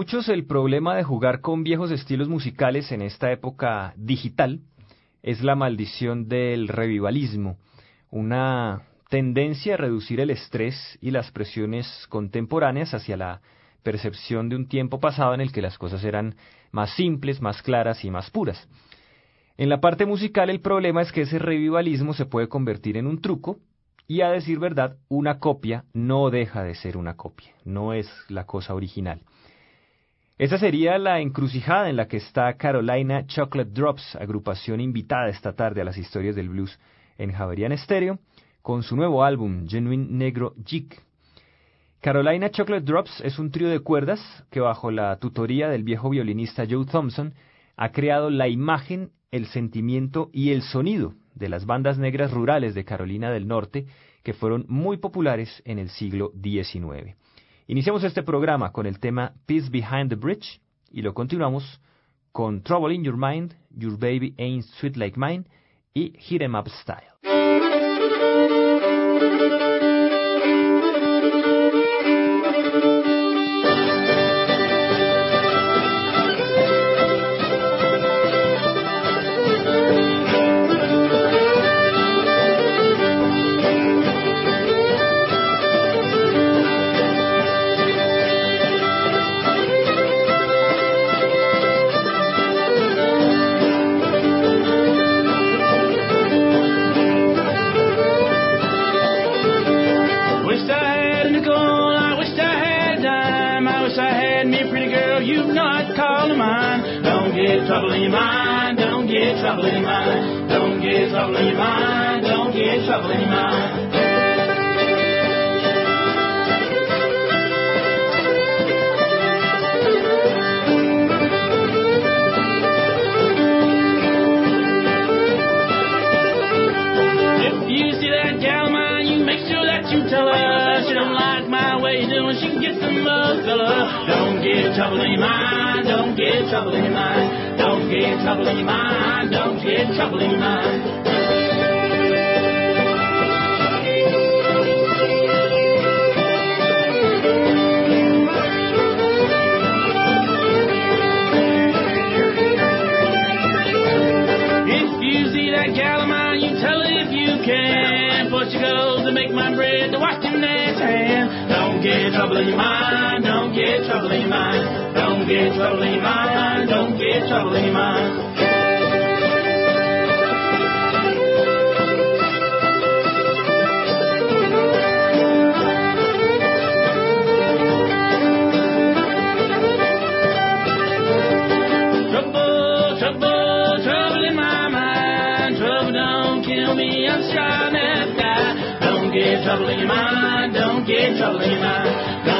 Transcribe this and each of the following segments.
Muchos el problema de jugar con viejos estilos musicales en esta época digital es la maldición del revivalismo, una tendencia a reducir el estrés y las presiones contemporáneas hacia la percepción de un tiempo pasado en el que las cosas eran más simples, más claras y más puras. En la parte musical el problema es que ese revivalismo se puede convertir en un truco y a decir verdad, una copia no deja de ser una copia, no es la cosa original. Esa sería la encrucijada en la que está Carolina Chocolate Drops, agrupación invitada esta tarde a las historias del blues en Javerian Stereo, con su nuevo álbum Genuine Negro Jig. Carolina Chocolate Drops es un trío de cuerdas que bajo la tutoría del viejo violinista Joe Thompson ha creado la imagen, el sentimiento y el sonido de las bandas negras rurales de Carolina del Norte que fueron muy populares en el siglo XIX. Iniciamos este programa con el tema Peace Behind the Bridge y lo continuamos con Trouble in Your Mind, Your Baby Ain't Sweet Like Mine y Hit 'em Up Style. mind, don't get trouble in your mind, don't get trouble in your mind, don't get trouble in your mind. tell her she don't like my way of doing. She. Don't get trouble in your mind. Don't get trouble in your mind get trouble in your mind. Don't get trouble in your mind. that gal of mine, you tell if you to make my bread, to wash. Don't get trouble in your mind, don't get trouble in your mind. Don't be a troubling mind. don't be a troubling man. Don't get trouble in your mind, don't get trouble in your mind.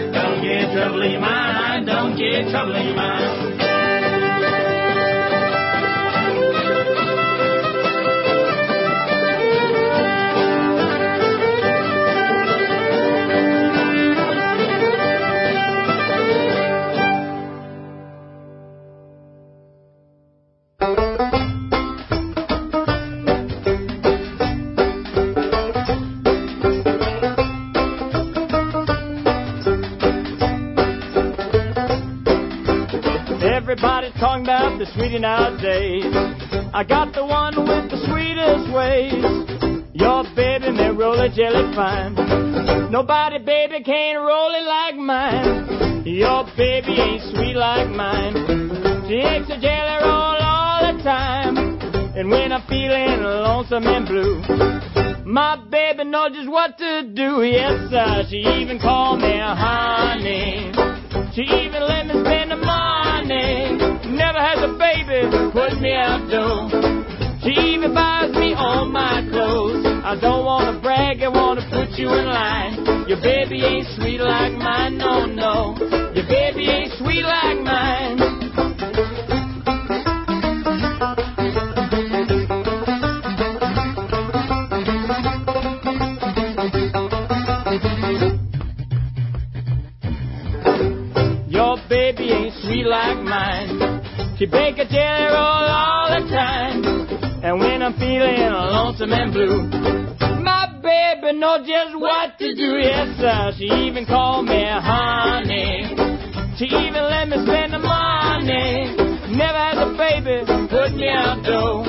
get trouble in your mind, don't get trouble in your mind. Sweetie nowadays. I got the one with the sweetest ways. Your baby may roll a jelly fine. Nobody, baby, can roll it like mine. Your baby ain't sweet like mine. She makes a jelly roll all the time. And when I'm feeling lonesome and blue, my baby knows just what to do. Yes, sir. She even called me a honey. She even let me spend the never has a baby, put me out dough. She even buys me all my clothes. I don't wanna brag, I wanna put you in line. Your baby ain't sweet like mine, no, no. Your baby ain't sweet like mine. Your baby ain't sweet like mine. She bake a jelly roll all the time. And when I'm feeling lonesome and blue, my baby knows just what to do. Yes, sir. She even called me honey. She even let me spend the money. Never had a baby put me out though.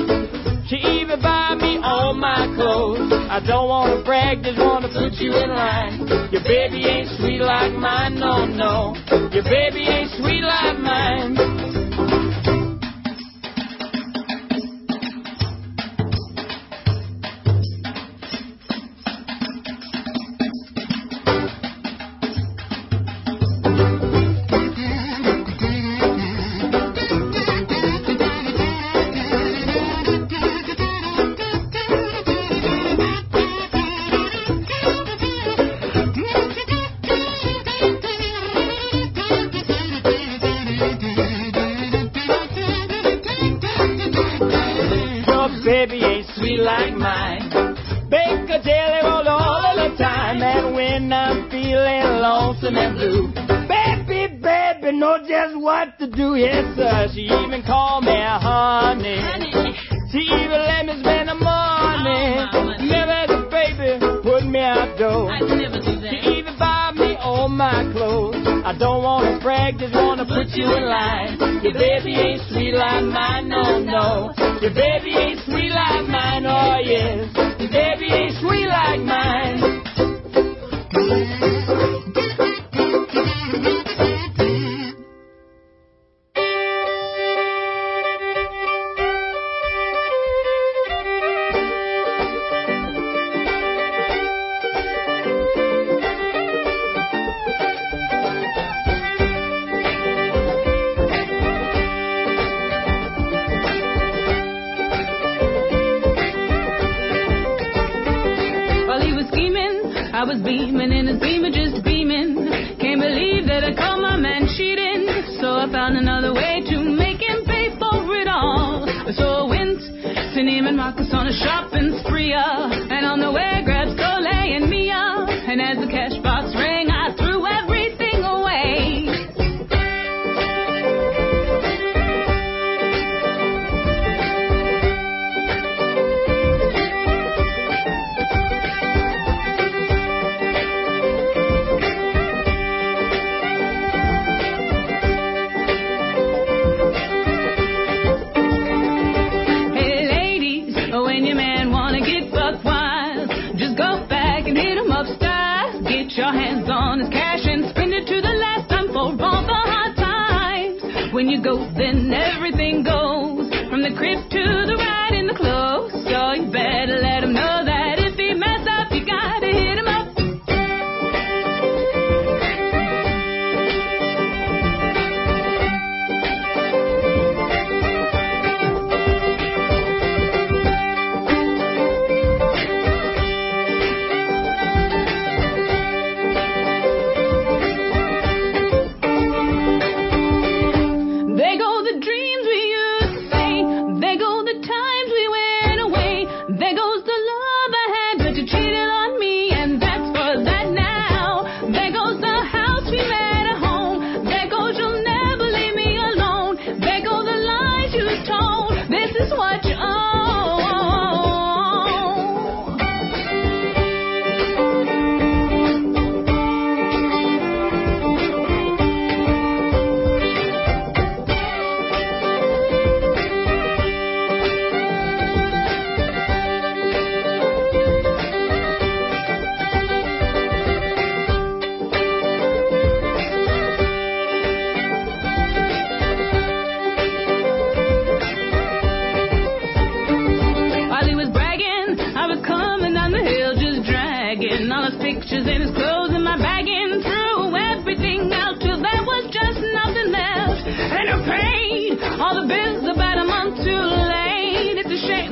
She even buy me all my clothes. I don't wanna brag, just wanna put you in line. Your baby ain't sweet like mine, no, no. Your baby ain't sweet like mine. baby ain't sweet like mine. Bake a jelly roll all the time, and when I'm feeling lonesome and blue, baby, baby know just what to do. Yes, sir, she even called me honey. honey. She even let me spend the morning. Oh, Never the baby put me out though. You in line. Your baby ain't sweet like mine, no, no. Your baby ain't sweet like mine, oh yes. Your baby ain't sweet like mine. goes, then everything goes. From the crib to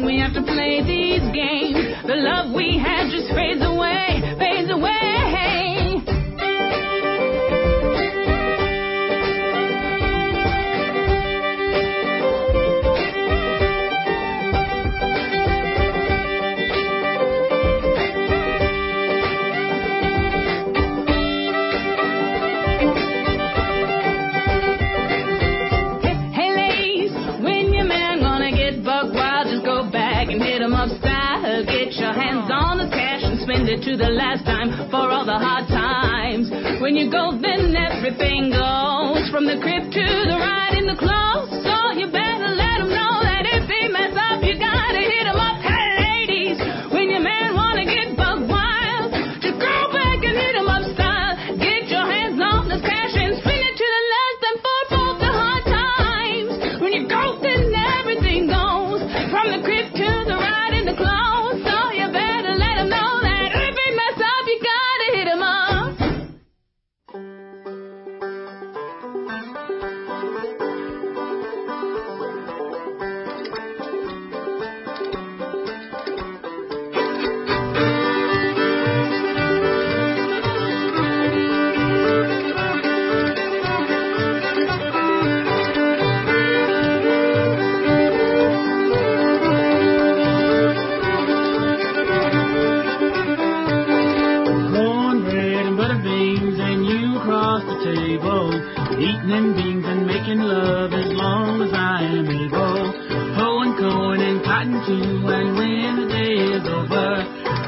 we have to play these games. The love we had just fades away, fades away. To the last time for all the hard times. When you go, then everything goes from the crib to the ride in the clothes.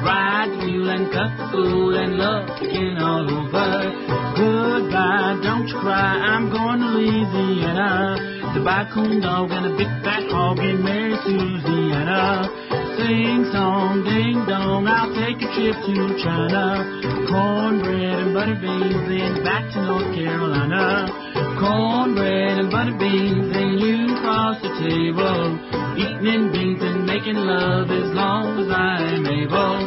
Ride the mule and cut the fool and again all over. Goodbye, don't you cry, I'm going to Louisiana buy a dog and a big fat hog and marry Susiana. Sing song, ding dong, I'll take a trip to China. Cornbread and butter beans, then back to North Carolina. Cornbread and butter beans, then you cross the table. Eating beans and making love as long as I'm able.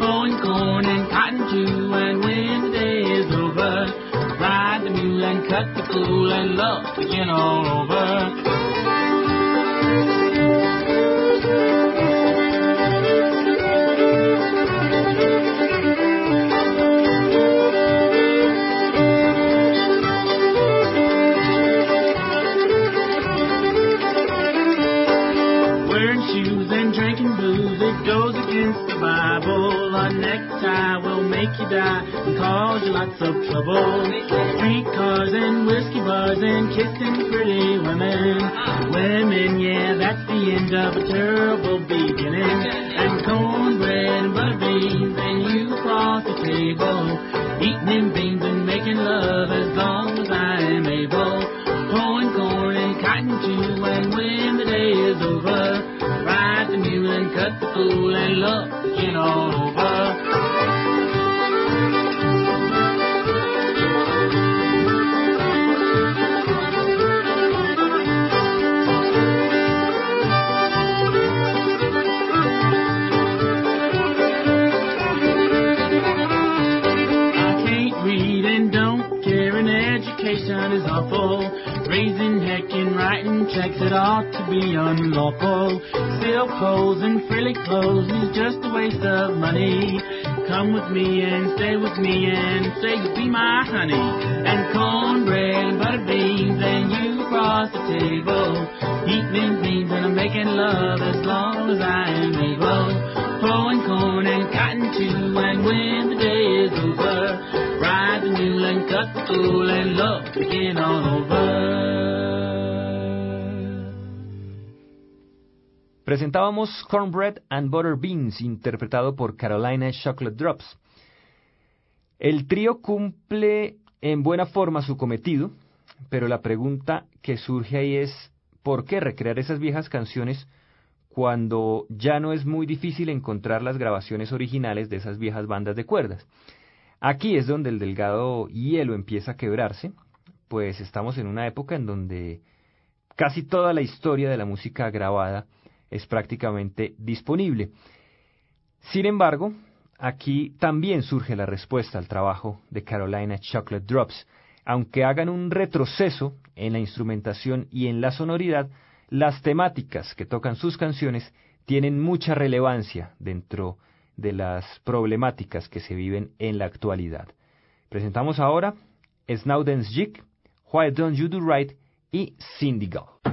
Mowing corn and cotton too, and when the day is over, ride the mule and cut the fool and love begin all over. Die and cause you lots of trouble. Street cars and whiskey bars and kissing pretty women. Women, yeah, that's the end of a terrible beginning. Heck and writing checks that ought to be unlawful. Silk clothes and frilly clothes is just a waste of money. Come with me and stay with me and say you'll be my honey. And cornbread and butter beans and you cross the table. Them beans and I'm making love as long as I am able. Pulling corn and cotton too, and when the day is over, ride the mule and cut the fool and love begin all over. Presentábamos Cornbread and Butter Beans, interpretado por Carolina Chocolate Drops. El trío cumple en buena forma su cometido, pero la pregunta que surge ahí es, ¿por qué recrear esas viejas canciones cuando ya no es muy difícil encontrar las grabaciones originales de esas viejas bandas de cuerdas? Aquí es donde el delgado hielo empieza a quebrarse, pues estamos en una época en donde casi toda la historia de la música grabada es prácticamente disponible. Sin embargo, aquí también surge la respuesta al trabajo de Carolina Chocolate Drops. Aunque hagan un retroceso en la instrumentación y en la sonoridad, las temáticas que tocan sus canciones tienen mucha relevancia dentro de las problemáticas que se viven en la actualidad. Presentamos ahora Snowden's Jig, Why Don't You Do Right y Syndigal.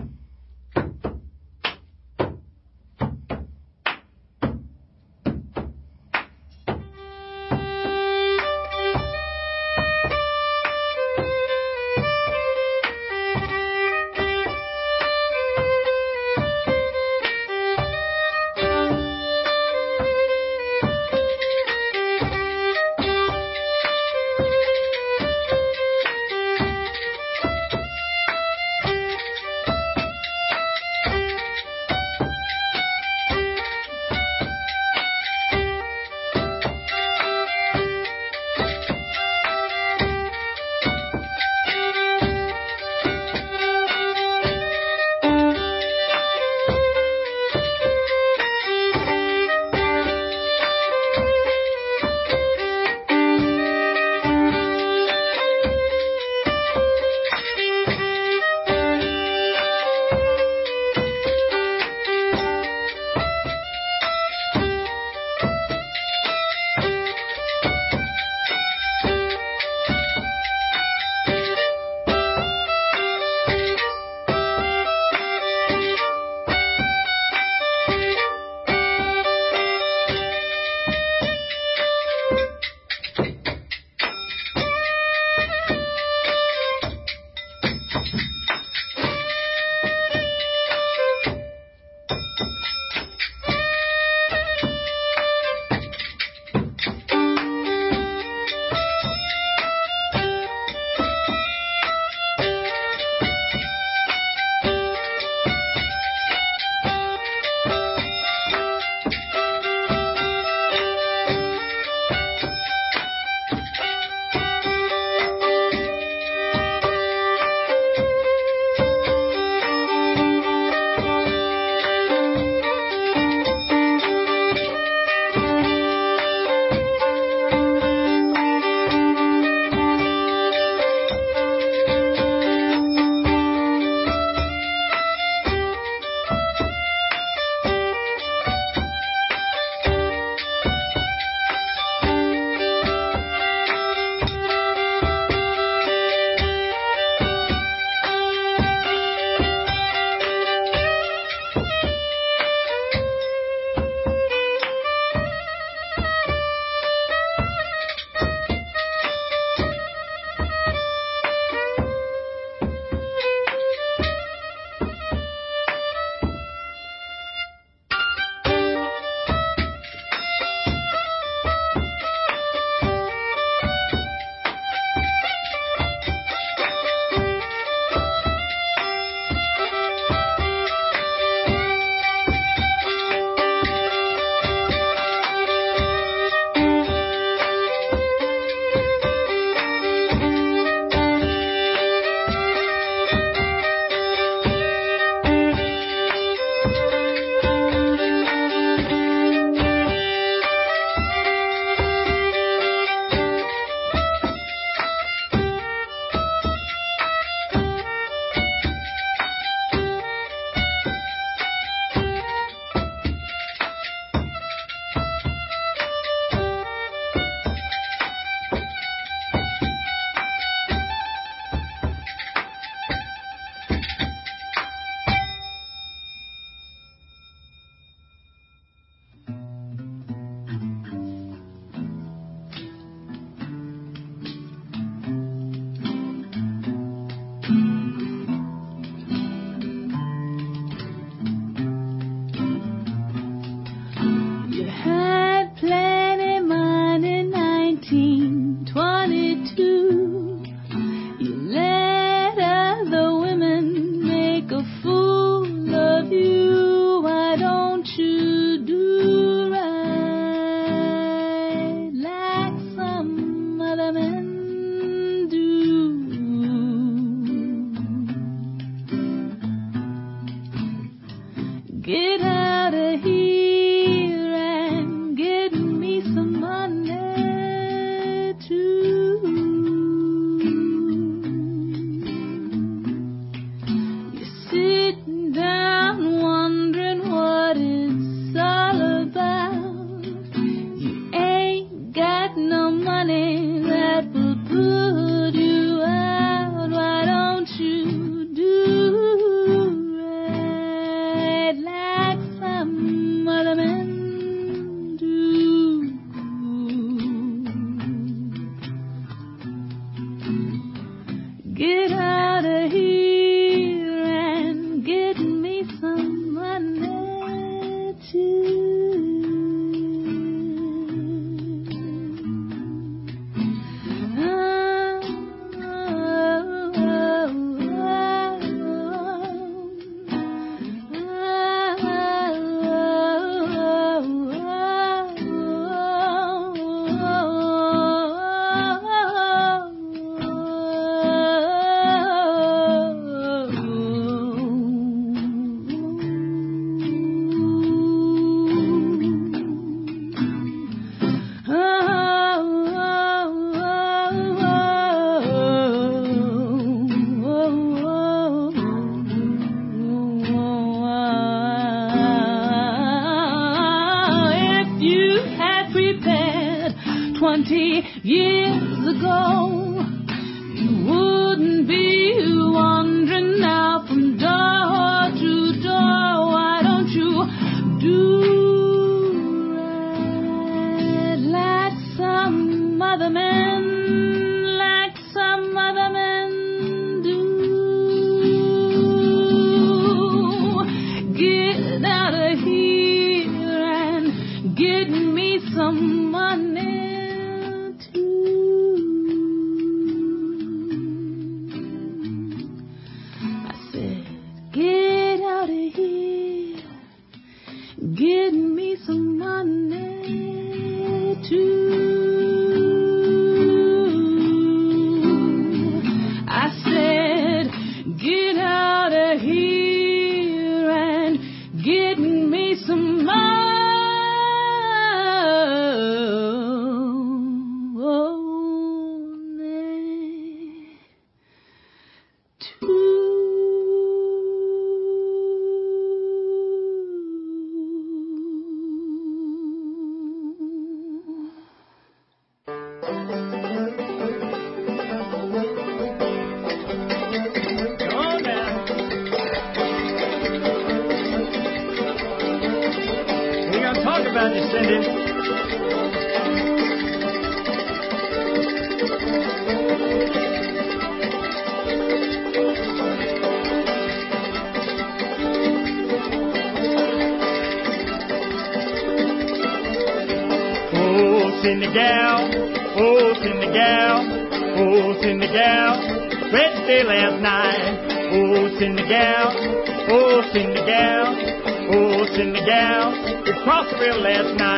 real last night.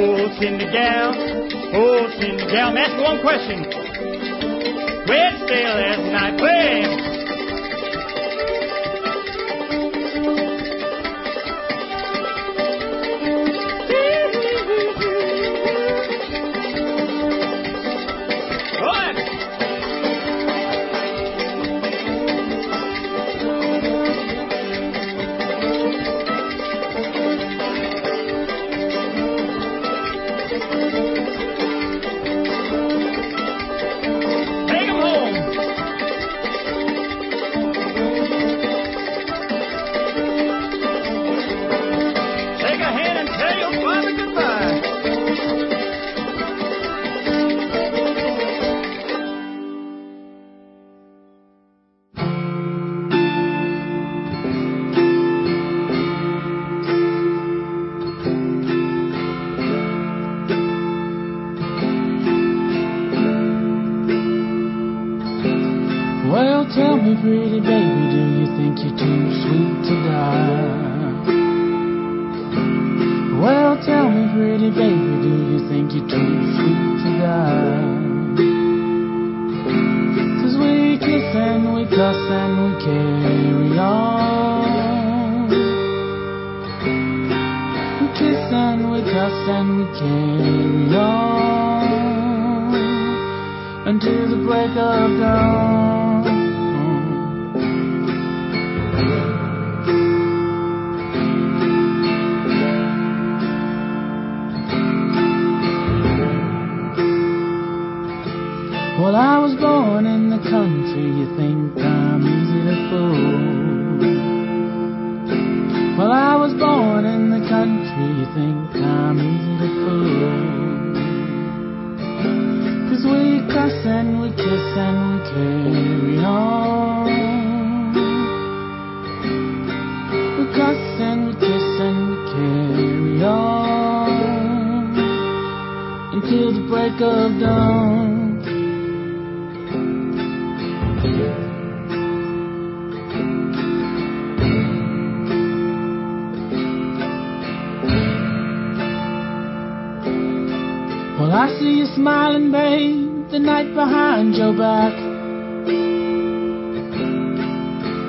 Oh, Cindy gal, oh, Cindy gal, I'm one question. Where's sail last night, where? Well, I was born in the country, you think I'm easy to fool. Well, I was born in the country, you think I'm easy to fool. Cause we cuss and we kiss and we carry on. We cuss and we kiss and we carry on until the break of dawn. I see you smiling, babe, the night behind your back.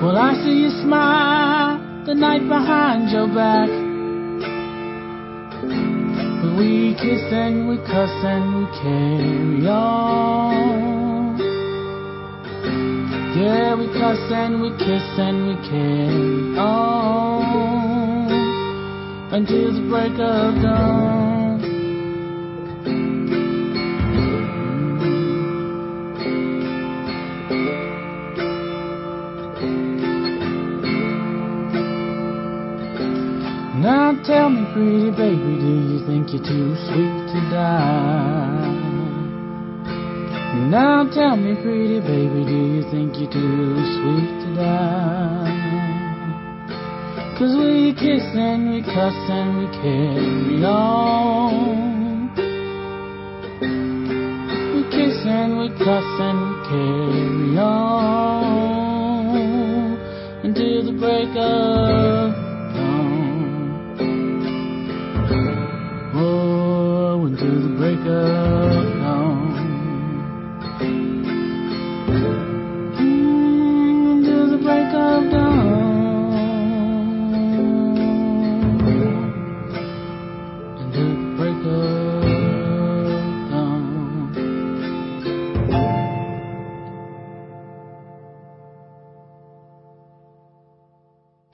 Well, I see you smile the night behind your back. But we kiss and we cuss and we carry on. Yeah, we cuss and we kiss and we carry on until the break of dawn. Tell me, pretty baby, do you think you're too sweet to die? Now tell me, pretty baby, do you think you're too sweet to die? Cause we kiss and we cuss and we carry on. We kiss and we cuss and we carry on until the break of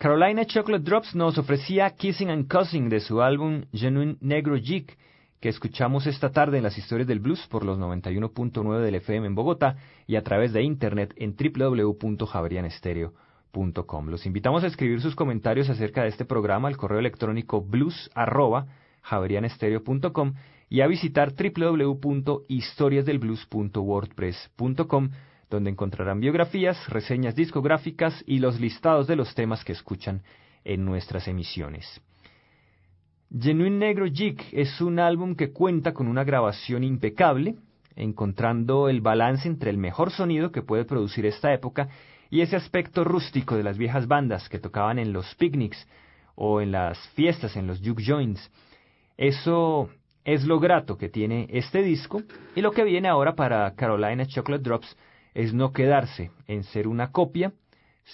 Carolina Chocolate Drops nos ofrecía Kissing and Cussing de su álbum Genuine Negro Jig, que escuchamos esta tarde en las historias del blues por los 91.9 del FM en Bogotá y a través de internet en www.javerianestereo.com. Los invitamos a escribir sus comentarios acerca de este programa al correo electrónico blues arroba javerianestereo.com y a visitar www.historiasdelblues.wordpress.com donde encontrarán biografías, reseñas discográficas y los listados de los temas que escuchan en nuestras emisiones. Genuine Negro Jig es un álbum que cuenta con una grabación impecable, encontrando el balance entre el mejor sonido que puede producir esta época y ese aspecto rústico de las viejas bandas que tocaban en los picnics o en las fiestas, en los juke joints. Eso es lo grato que tiene este disco y lo que viene ahora para Carolina Chocolate Drops es no quedarse en ser una copia,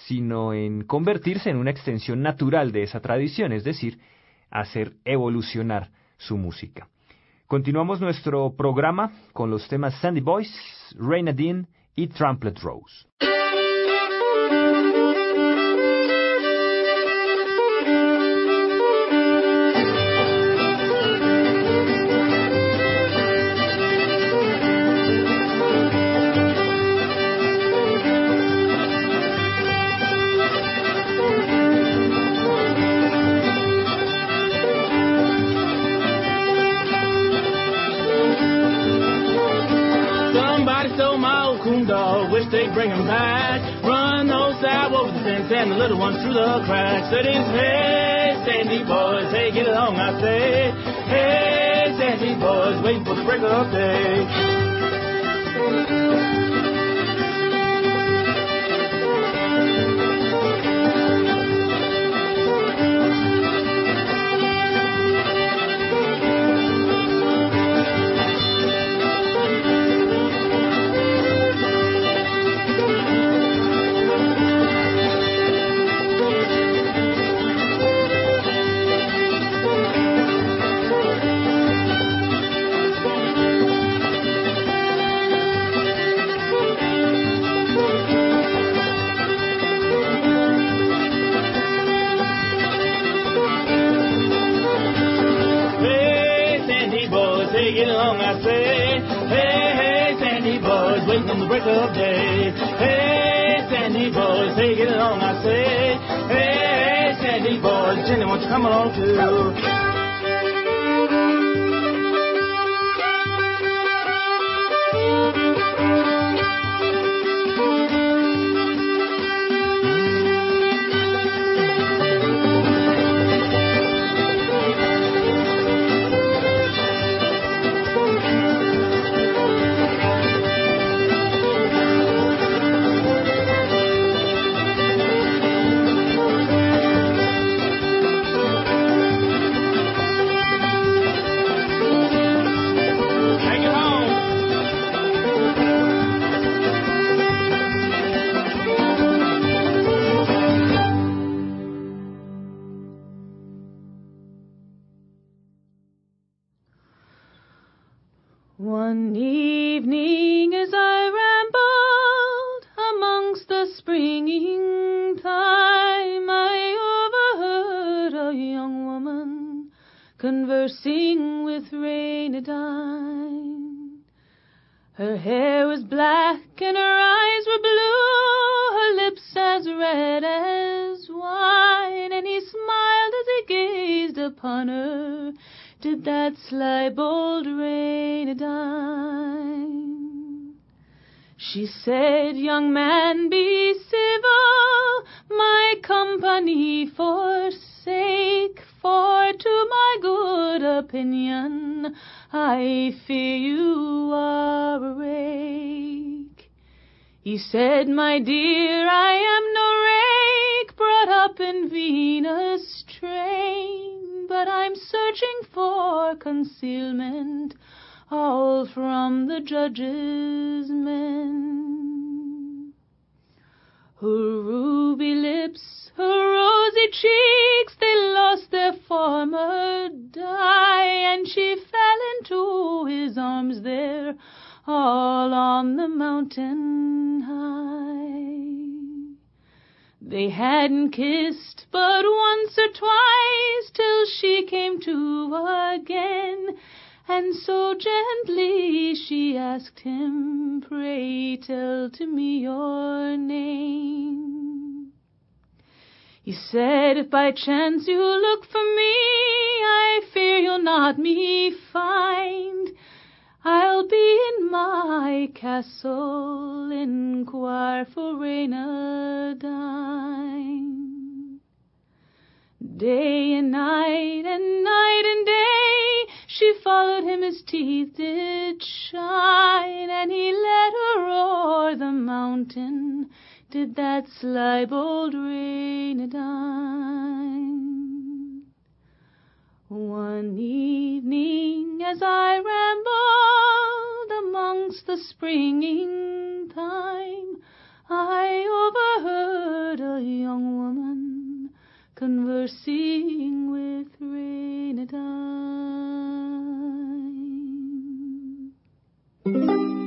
sino en convertirse en una extensión natural de esa tradición, es decir, hacer evolucionar su música. Continuamos nuestro programa con los temas Sandy Boys, Reina Dean y Trumpet Rose. And the little ones through the cracks. Said he's, hey, Sandy boys, hey, get along, I say. Hey, Sandy boys, waiting for the break of day. song I say. Hey, hey, Sandy boys, waiting on the break of day. Hey, Sandy boys, take it along, I say. Hey, hey, Sandy boys, Jenny, won't you come along too? Said, young man, be civil, My company for sake for to my good opinion. I fear you are a rake. He said, my dear, I am no rake brought up in Venus' train, but I'm searching for concealment all from the judge's Her ruby lips, her rosy cheeks, they lost their former dye, and she fell into his arms there all on the mountain high. They hadn't kissed but once or twice till she came to again, and so gently she asked him, Pray tell to me your name. He said, If by chance you look for me, I fear you'll not me find. I'll be in my castle, inquire for Reynardine. Day and night, and night and day, she followed him, his teeth did shine, and he led her o'er the mountain, did that sly bold Reynardine. One evening as I rambled amongst the springing thyme, I overheard a young woman conversing with Reynardine. Trampled road.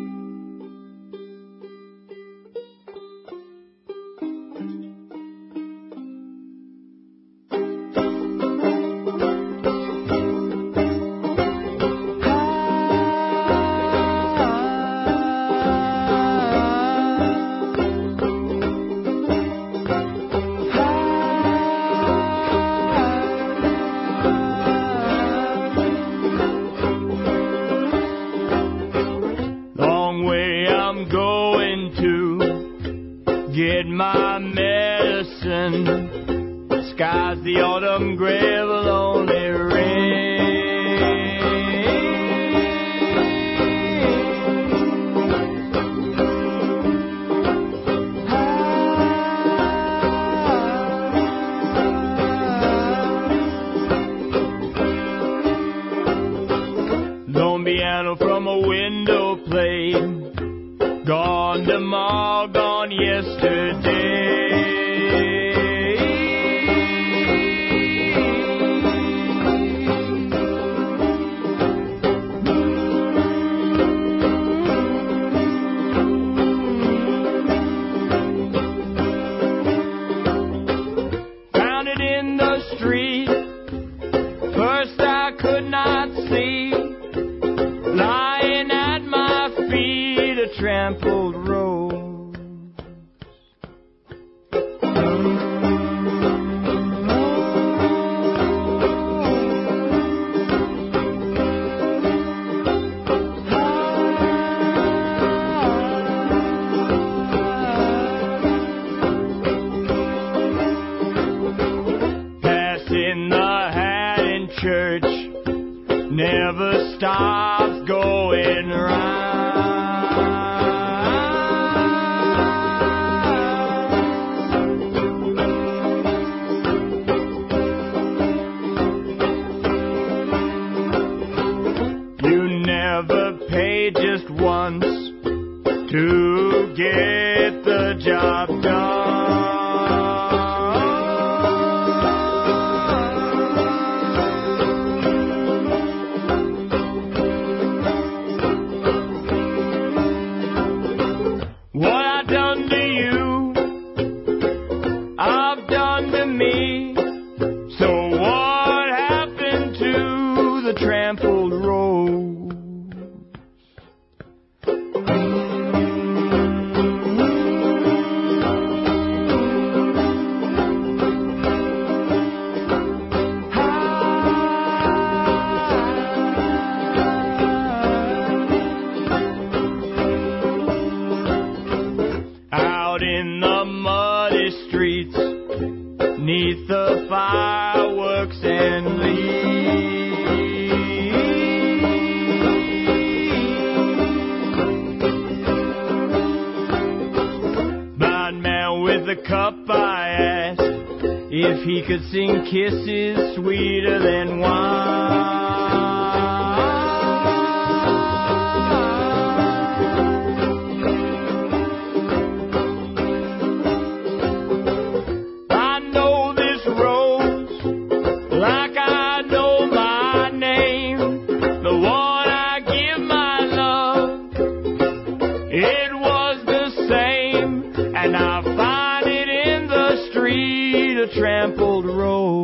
and I find it in the street, a trampled road.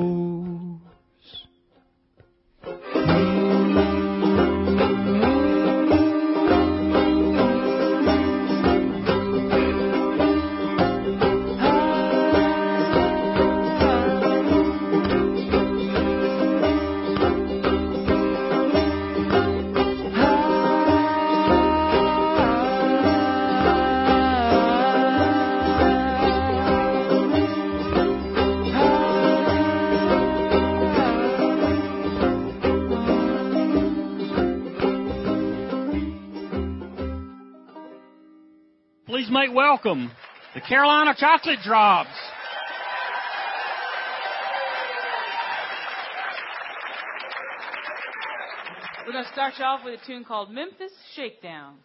welcome the Carolina Chocolate Drops. We're going to start you off with a tune called Memphis Shakedown.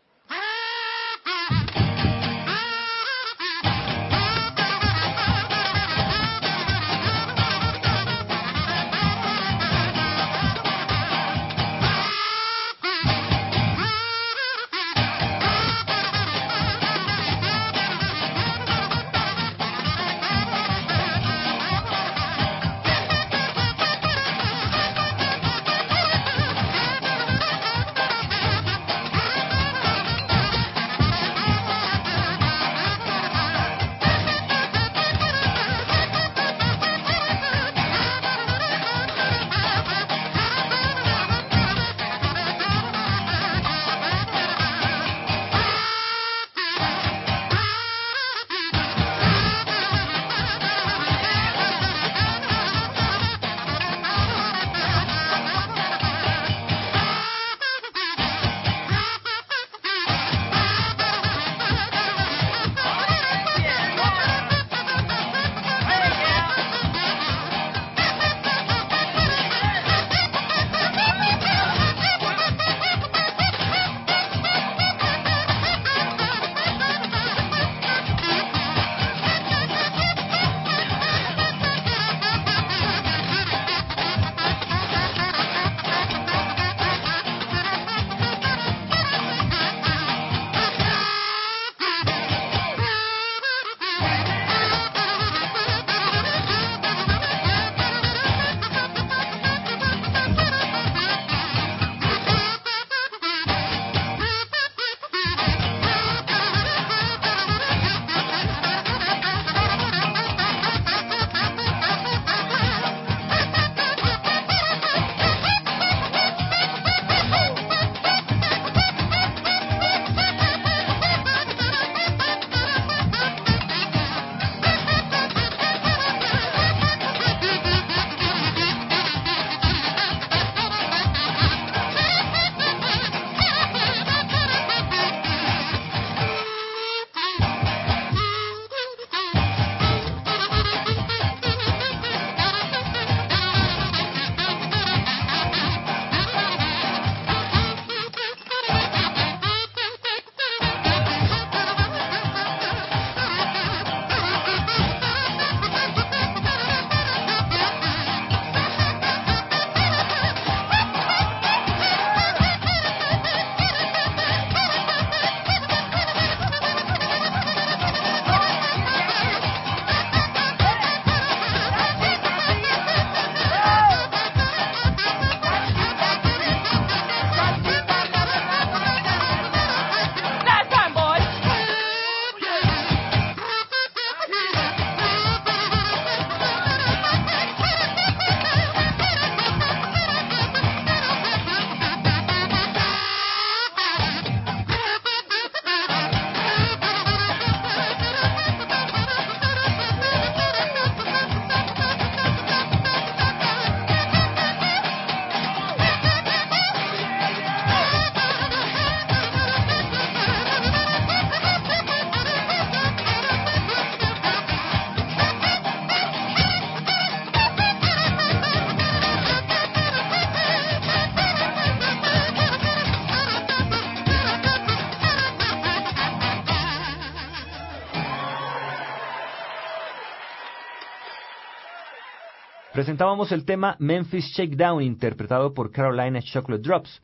Presentábamos el tema Memphis Shakedown interpretado por Carolina Chocolate Drops.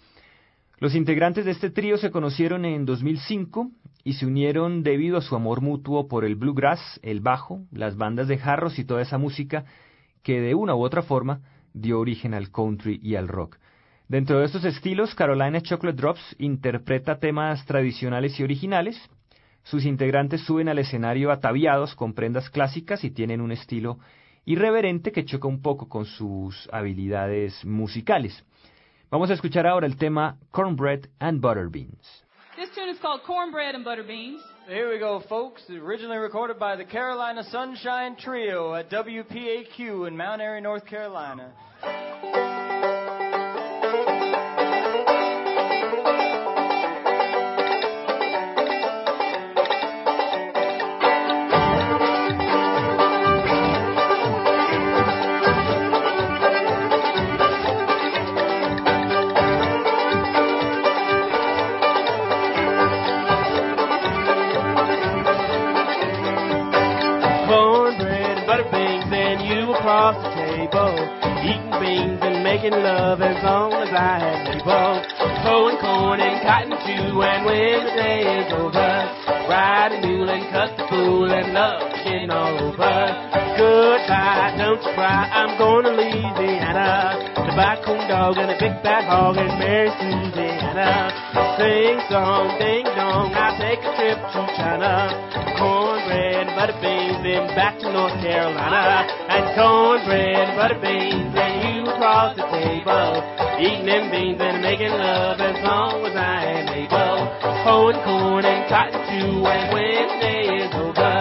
Los integrantes de este trío se conocieron en 2005 y se unieron debido a su amor mutuo por el bluegrass, el bajo, las bandas de jarros y toda esa música que de una u otra forma dio origen al country y al rock. Dentro de estos estilos, Carolina Chocolate Drops interpreta temas tradicionales y originales. Sus integrantes suben al escenario ataviados con prendas clásicas y tienen un estilo irreverente que choca un poco con sus habilidades musicales. Vamos a escuchar ahora el tema Cornbread and Butter Beans. This tune is called Cornbread and Butter Beans. Here we go, folks. Originally recorded by the Carolina Sunshine Trio at WPAQ in Mount Airy, North Carolina. Making love as long as I have label. Hoeing corn and cotton too, and when the day is over, ride a mule and cut the fool and love getting all over. Goodbye, don't you cry, I'm going to Louisiana to buy coon dog and a big fat hog and marry Susanna. Sing song, ding dong, I'll take a trip to China. And butter beans, then back to North Carolina. And cornbread and butter beans, and you across the table. Eating them beans and making love as long as I am able. Hoeing corn and cotton too, and when day is over,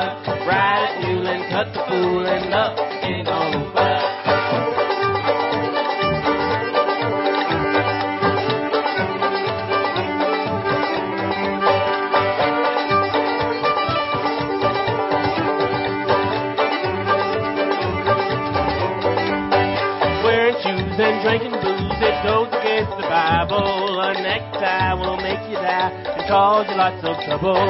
ride a mule and cut the fool and love ain't all Shoes and drinking booze, it goes against the Bible. A necktie will make you die and cause you lots of trouble.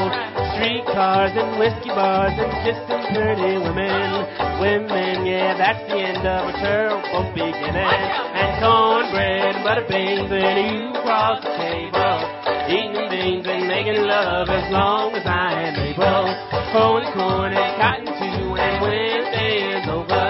Streetcars and whiskey bars and kissing pretty women. Women, yeah, that's the end of a terrible beginning. And cornbread and butter beans and you cross the table. Eating beans and making love as long as I am able. Hoeing corn and cotton too, and when day is over,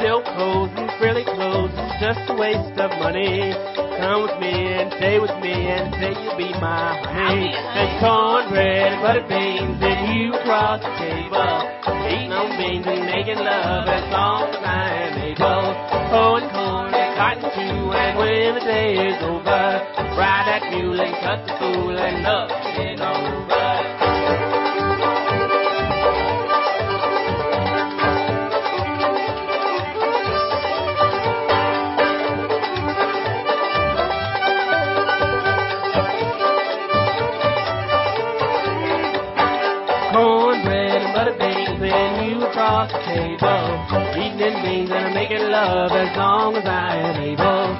Silk clothes and frilly clothes is just a waste of money. Come with me and stay with me and say you'll be my honey. And cornbread and butter beans and you across the table. Eating on beans and making love as long as I am able. Hoeing corn and cotton too, and when the day is over, ride that mule and cut the fool and love it all over. Them beans and making love as long as I am able.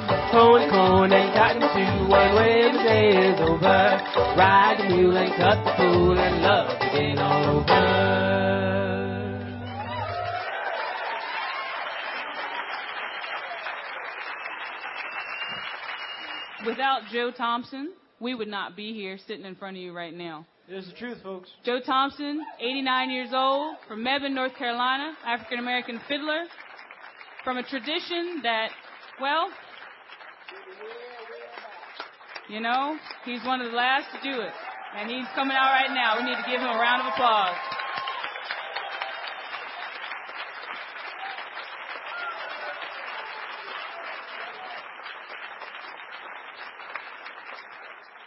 And and the day is over, ride the mule and cut the fool and love all over. Without Joe Thompson, we would not be here sitting in front of you right now. It is the truth, folks. Joe Thompson, 89 years old, from Mebane, North Carolina, African American fiddler, from a tradition that, well, you know, he's one of the last to do it. And he's coming out right now. We need to give him a round of applause.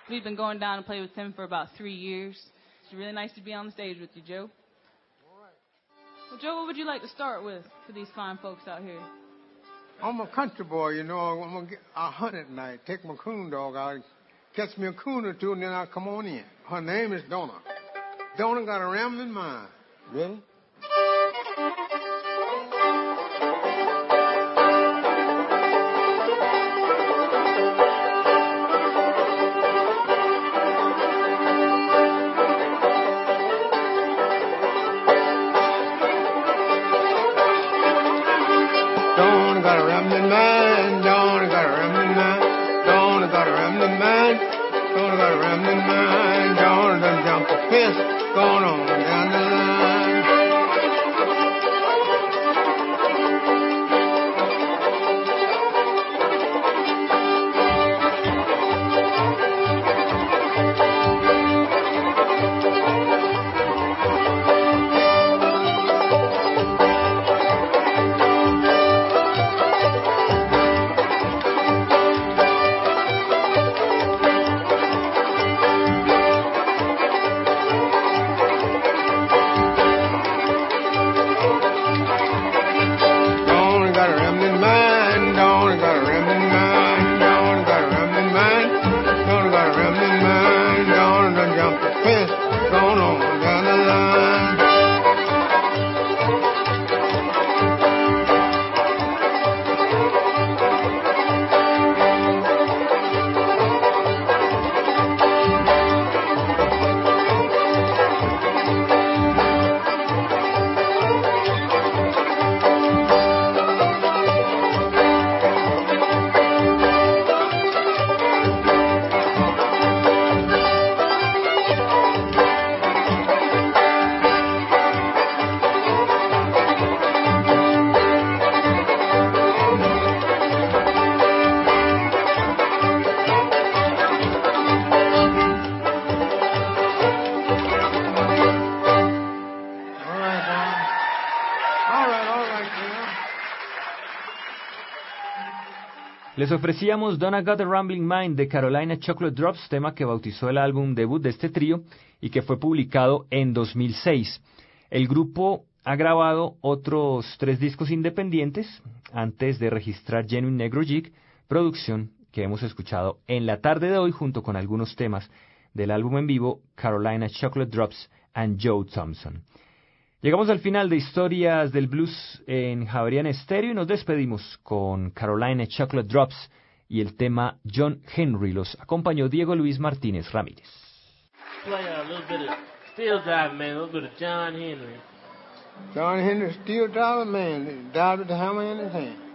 We've been going down and play with him for about three years. It's really nice to be on the stage with you, Joe. All right. Well, Joe, what would you like to start with for these fine folks out here? I'm a country boy, you know. I'm gonna get, I hunt at night. Take my coon dog out, catch me a coon or two, and then I come on in. Her name is Donna. Donna got a rambling mind. Ready? Les ofrecíamos Donna Got a Rambling Mind de Carolina Chocolate Drops, tema que bautizó el álbum debut de este trío y que fue publicado en 2006. El grupo ha grabado otros tres discos independientes antes de registrar Genuine Negro Jig, producción que hemos escuchado en la tarde de hoy junto con algunos temas del álbum en vivo Carolina Chocolate Drops and Joe Thompson. Llegamos al final de Historias del Blues en Javerian Stereo y nos despedimos con Carolina Chocolate Drops y el tema John Henry. Los acompañó Diego Luis Martínez Ramírez. Play a little bit of Steel Driving Man, a little bit of John Henry. John Henry, steel man, died with the hammer in his hand.